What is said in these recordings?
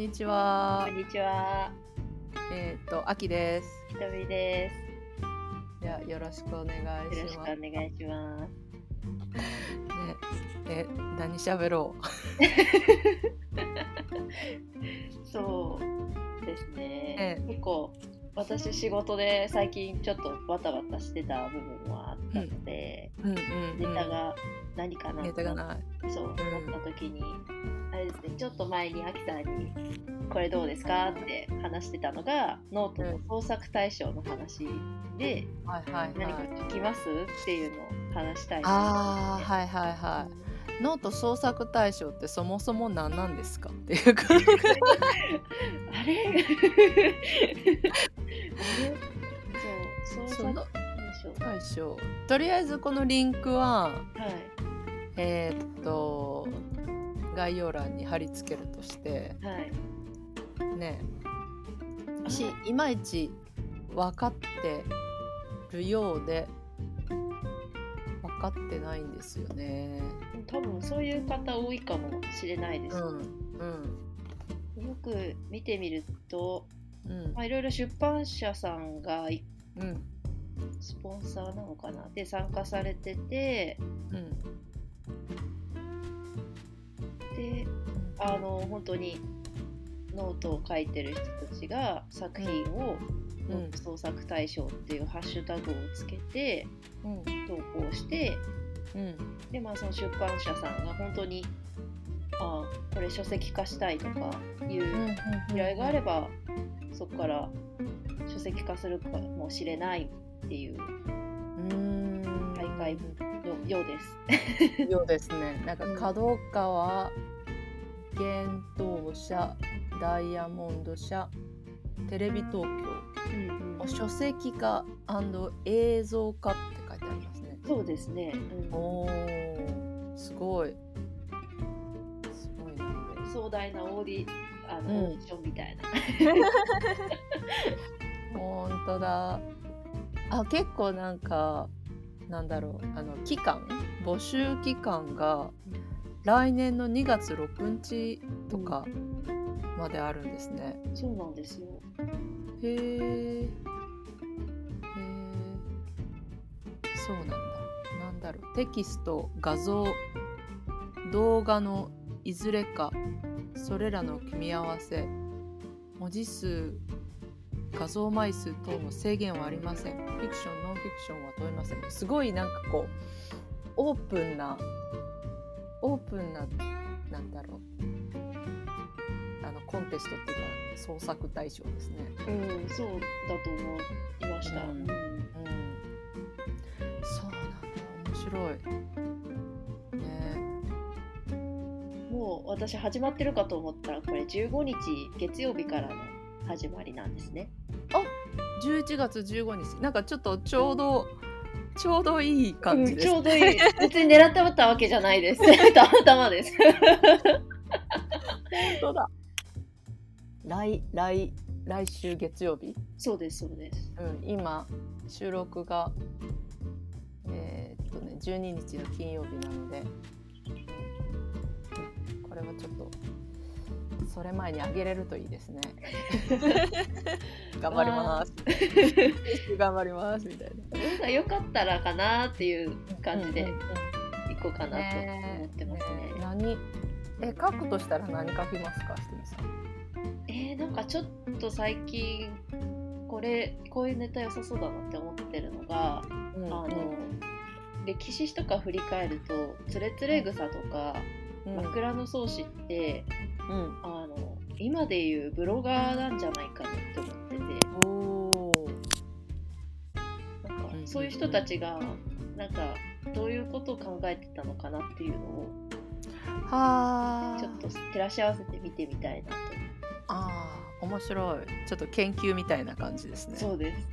にちはこん。にちは。えっ、と、あきです。ひとみでじゃあ、よろしくお願いす。よろしくおします。ね、願いします。え、何喋ろ そうですね。ええ結構私仕事で最近ちょっとバタバタしてた部分はあったので、う。うんうん、ネタ。が何かなネタがない。そう思った時に、あれですねちょっと前にあきさんに「これどうですか?」って話してたのがノートの創作大賞の話で、はいはい何かはい。書きますっていうのを話したいなああ、はいはいはい。ノート創作大賞ってそもそも何なんですかっていうか。あれ？ょう。とりあえずこのリンクは、はい。えーっと、概要欄に貼り付けるとして、はい。ねしいまいち分かってるようで分かってないんですよね。多分そういう方多いかもしれないです。うんうんよく見てみると、うんまあ、いろいろ出版社さんがいうんスポンサーなのかな？で参加されてて、うん。で、あの、本当にノートを書いてる人たちが作品をうん。創作大賞っていうハッシュタグをつけてうん。投稿して、うん。でまあその出版社さんが本当にああこれ書籍化したいとかいう依頼があれば、そこから書籍化するかもしれないっていううん大会よようです。ようですね。なんかうん角川幻冬社ダイヤモンド社テレビ東京うん書籍化映像化って書いてありますね。そうですね。うんおーすごいすごいな壮大なオーディあの、うんオーディションみたいな。本当だあ結構なんかなんだろうあの期間募集期間が来年の2月6日とかまであるんですね。そうなんですよ。へえへえそうなんだなんだろうテキスト画像動画のいずれかそれらの組み合わせ文字数画像枚数等の制限はありません。フィクションノンフィクションは問いません。すごいなんかこうオープンなオープンななんだろう。あのコンテストっていうか創作対象ですね。うん、そうだと思いました。うんうん。うんそうなんだ。面白い。ね。もう私始まってるかと思ったらこれ15日月曜日からの始まりなんですね。11月15日なんかちょっとちょうどちょうどいい感じです、うんちょうどいい。別に狙ってったわけじゃないです。たまたまです。本当だ来来来週月曜日、そうですそうです。うん、今収録がえーっとね12日の金曜日なので、うんこれはちょっとそれ前にあげれるといいですね。頑張ります。頑張ります。みたいな。なんか良かったらかなっていう感じでうんうんうん。行こうかなと思ってますね。え。何？え書くとしたら何書きますか、ひとみさん？えー、なんかちょっと最近これこういうネタ良さそうだなって思ってるのが、うんあの歴史とか振り返ると「つれつれ草」とか「うん。枕草子」ってうん、あの今でいうブロガーなんじゃないかなって思ってて。なんかうんそういう人たちがなんかどういうことを考えてたのかなっていうのをはちょっと照らし合わせて見てみたいなと。あー面白い。ちょっと研究みたいな感じですね。そうです。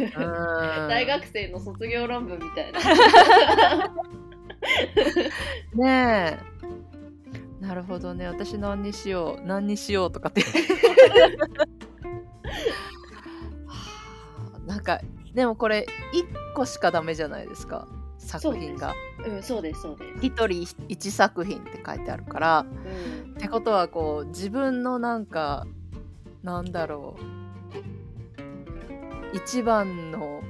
うん。大学生の卒業論文みたいな。ねえなるほどね。私何にしよう何にしようとかって。はあなんかでもこれ1個しかダメじゃないですか。作品が。うんそうですそうです。一人一作品って書いてあるから。うん。ってことはこう自分のなんかなんだろう。一番の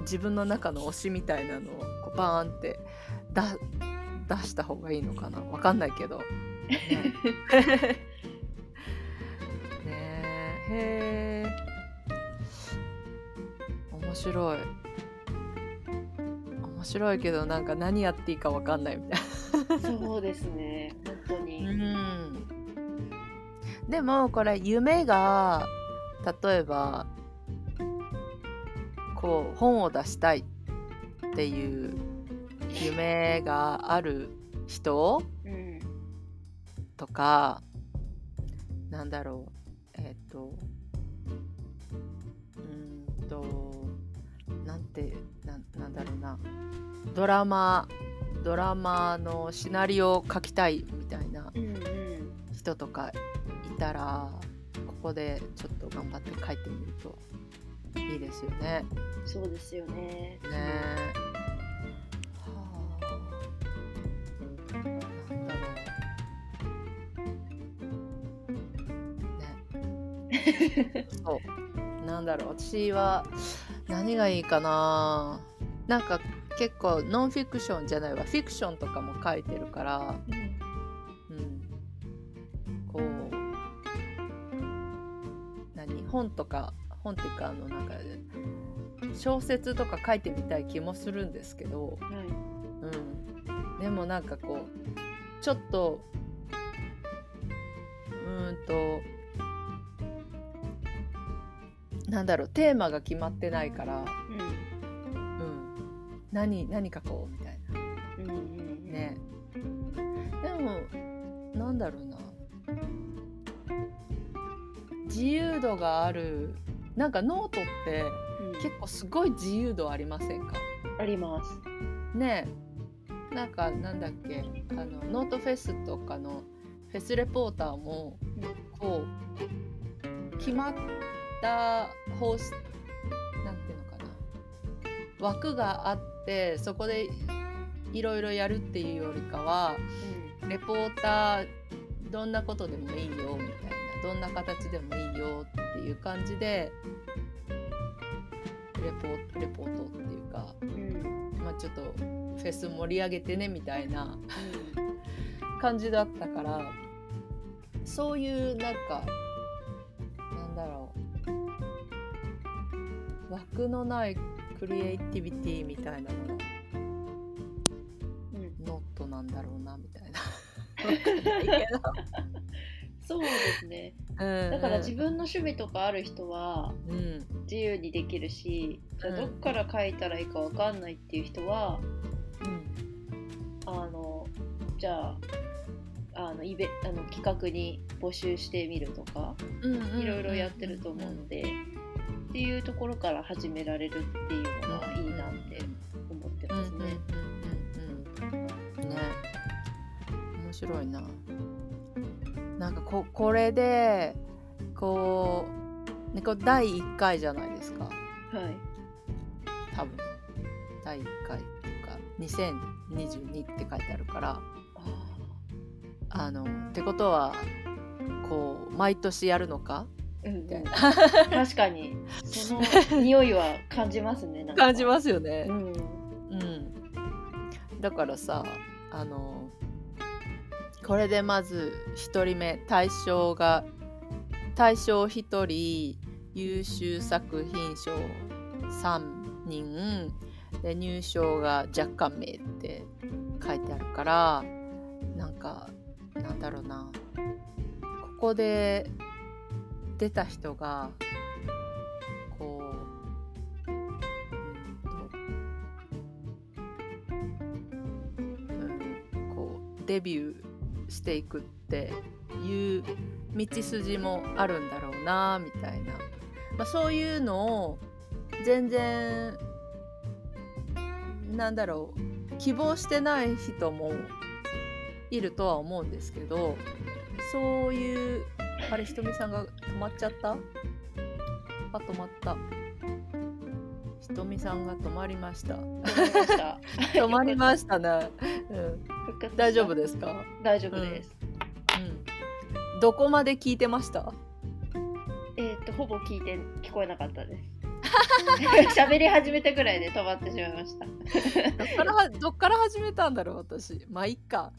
自分の中の推しみたいなのをこうバーンってだ出した方がいいのかな？わかんないけど。ね。ね。えへえ面白い。面白いけどなんか何やっていいかわかんないみたいそうですね。本当に、な。でもこれ夢が例えばこう本を出したいっていう夢がある人？うんとかなんだろう？えっ、とうーんとなんてなんなんだろうな。ドラマドラマのシナリオを書きたいみたいな人とかいたらここでちょっと頑張って書いてみるといいですよね。そうですよね。ねそう。なんだろう。私は何がいいかな。なんか結構ノンフィクションじゃないわ。フィクションとかも書いてるから、うんうん。こう。何？本とか本っていうかあのなんか小説とか書いてみたい気もするんですけど、はいうん、でもなんかこうちょっとうんとなんだろうテーマが決まってないから、うん。うん、何何書こうみたいうんうんうん。なね。でもなんだろうな。自由度がある。なんかノートってうん。結構すごい自由度ありませんか？あります。ね。えなんかなんだっけ。あのノートフェスとかのフェスレポーターもこう決まった方式なんていうのかな。枠があってそこでいろいろやるっていうよりかはレポーターどんなことでもいいよみたいなどんな形でもいいよっていう感じでレポレポートっていうかうんうん。まあ、ちょっとフェス盛り上げてねみたいなうん。感じだったからそういうなんかなんだろう枠のないクリエイティビティみたいなの。がうん。ノットなんだろうなみたいな。そうですね。うんだから自分の趣味とかある人はうん。自由にできるしじゃあうん。どっから書いたらいいかわかんないっていう人はうん。あのじゃああのイベあの企画に募集してみるとかうんうんいろいろやってると思うので、っていうところから始められるっていうのがいいなって思ってますね。うんね面白いななんかここれでこうねこ第1回じゃないですかはい、多分第1回っていうか2022って書いてあるからあのってことはこう毎年やるのかみたいな。確かに。その匂いは感じますね。なんか。感じますよね。う。ん。うん、だからさあのこれでまず1人目対象が対象1人優秀作品賞3人。で入賞が若干名って書いてあるからなんかなんだろうな。ここで出た人がこううんとうんこうデビューしていくっていう道筋もあるんだろうなみたいな、まあ、そういうのを全然なんだろう希望してない人もいるとは思うんですけどそういうあれひとみさんが止まっちゃった？あ止まったひひとみさんが止まりました。止まりました。ね。うん、大丈夫ですか？大丈夫です。うん。どこまで聞いてました？えっ、と、ほぼ聞いて聞こえなかったです。喋り始めたぐらいで止まってしまいました。どっからは、どっから始めたんだろう、私。まあ、いっか。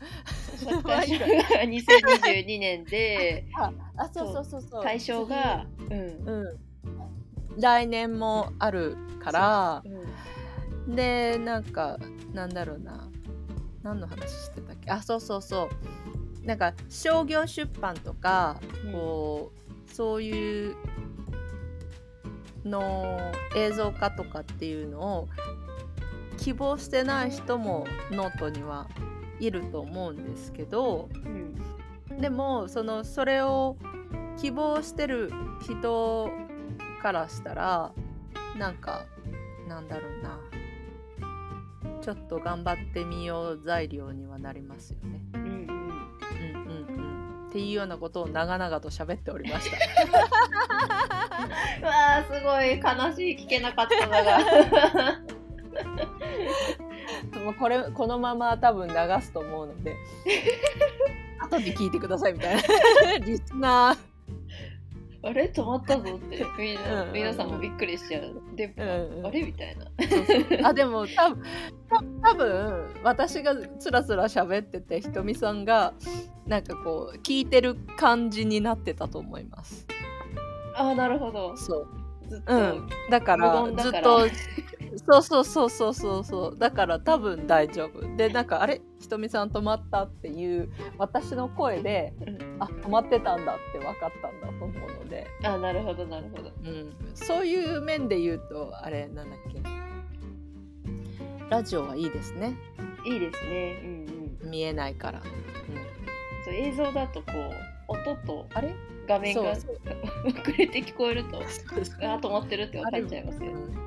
私が2022年で、あ、あ、そうそうそうそう。対象が、うん。うん。来年もあるから。うんでなんかなんだろうな何の話してたっけ？あそうそうそうなんか商業出版とか、うんこうそういうの映像化とかっていうのを希望してない人もノートにはいると思うんですけどうんでもそのそれを希望してる人からしたらなんかなんだろうなちょっと頑張ってみよう材料にはなりますよね。っていうようなことを長々と喋っておりました。う わあすごい悲しい聞けなかったのが。もうこれこのまま多分流すと思うので。後で聞いてくださいみたいな。リスナー。あれ？止まったぞって。みんな、うんうん皆さんもびっくりしちゃう。で、うんうん。あれ？みたいな。あでも多分た多分私がつらつら喋っててひとみさんがなんかこう聞いてる感じになってたと思います。ああなるほど。そう。ずっと、うん、だからずっとそうそうそうそうそう。そうだから多分大丈夫。でなんかあれ？ひとみさん止まったっていう私の声でうん。あ止まってたんだって分かったんだと思うので、あなるほどなるほど。うん、そういう面で言うとあれなんだっけ？ラジオはいいですね。いいですね。うんうん。見えないから、そう映像だとこう音とあれ？画面が遅 れて聞こえるとあー止まってるって分かっちゃい？ますよ、うんうん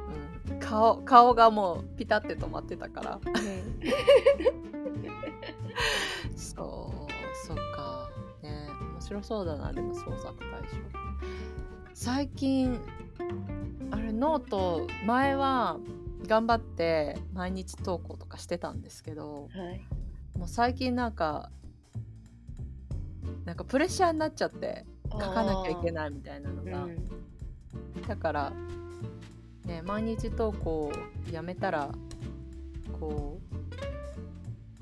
顔顔がもうピタって止まってたから。そうそっか。ね面白そうだな。でも創作大賞最近あれノート前は頑張って毎日投稿とかしてたんですけどはい。もう最近なんかなんかプレッシャーになっちゃって書かなきゃいけいないみたいなのが、うんだからね毎日投稿をやめたらこ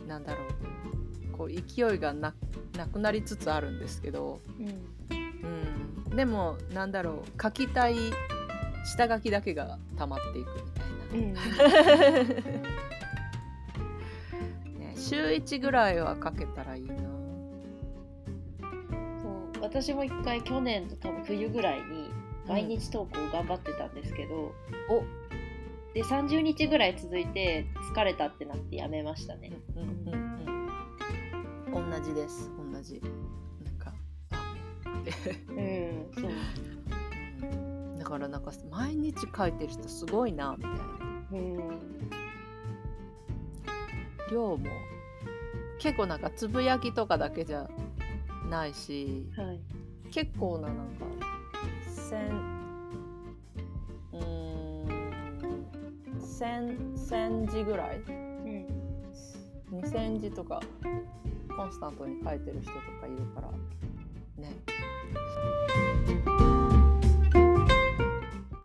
うなんだろうこう勢いがななくなりつつあるんですけど、うん。うん、でもなんだろう書きたい下書きだけが溜まっていくみたいな、うん。ね、週1ぐらいは書けたらいいな私も一回去年と多分冬ぐらいに毎日投稿を頑張ってたんですけど、お。で30日ぐらい続いて疲れたってなってやめましたね、うんうんうんうん。同じです。同じ。なんかあうんそう。うん。だからなんか毎日書いてる人すごいなみたいな。うん。量も。結構なんかつぶやきとかだけじゃないしはい。結構ななんか千うーん千千字ぐらい？うん。2000字とかコンスタントに書いてる人とかいるからね